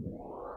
Wow.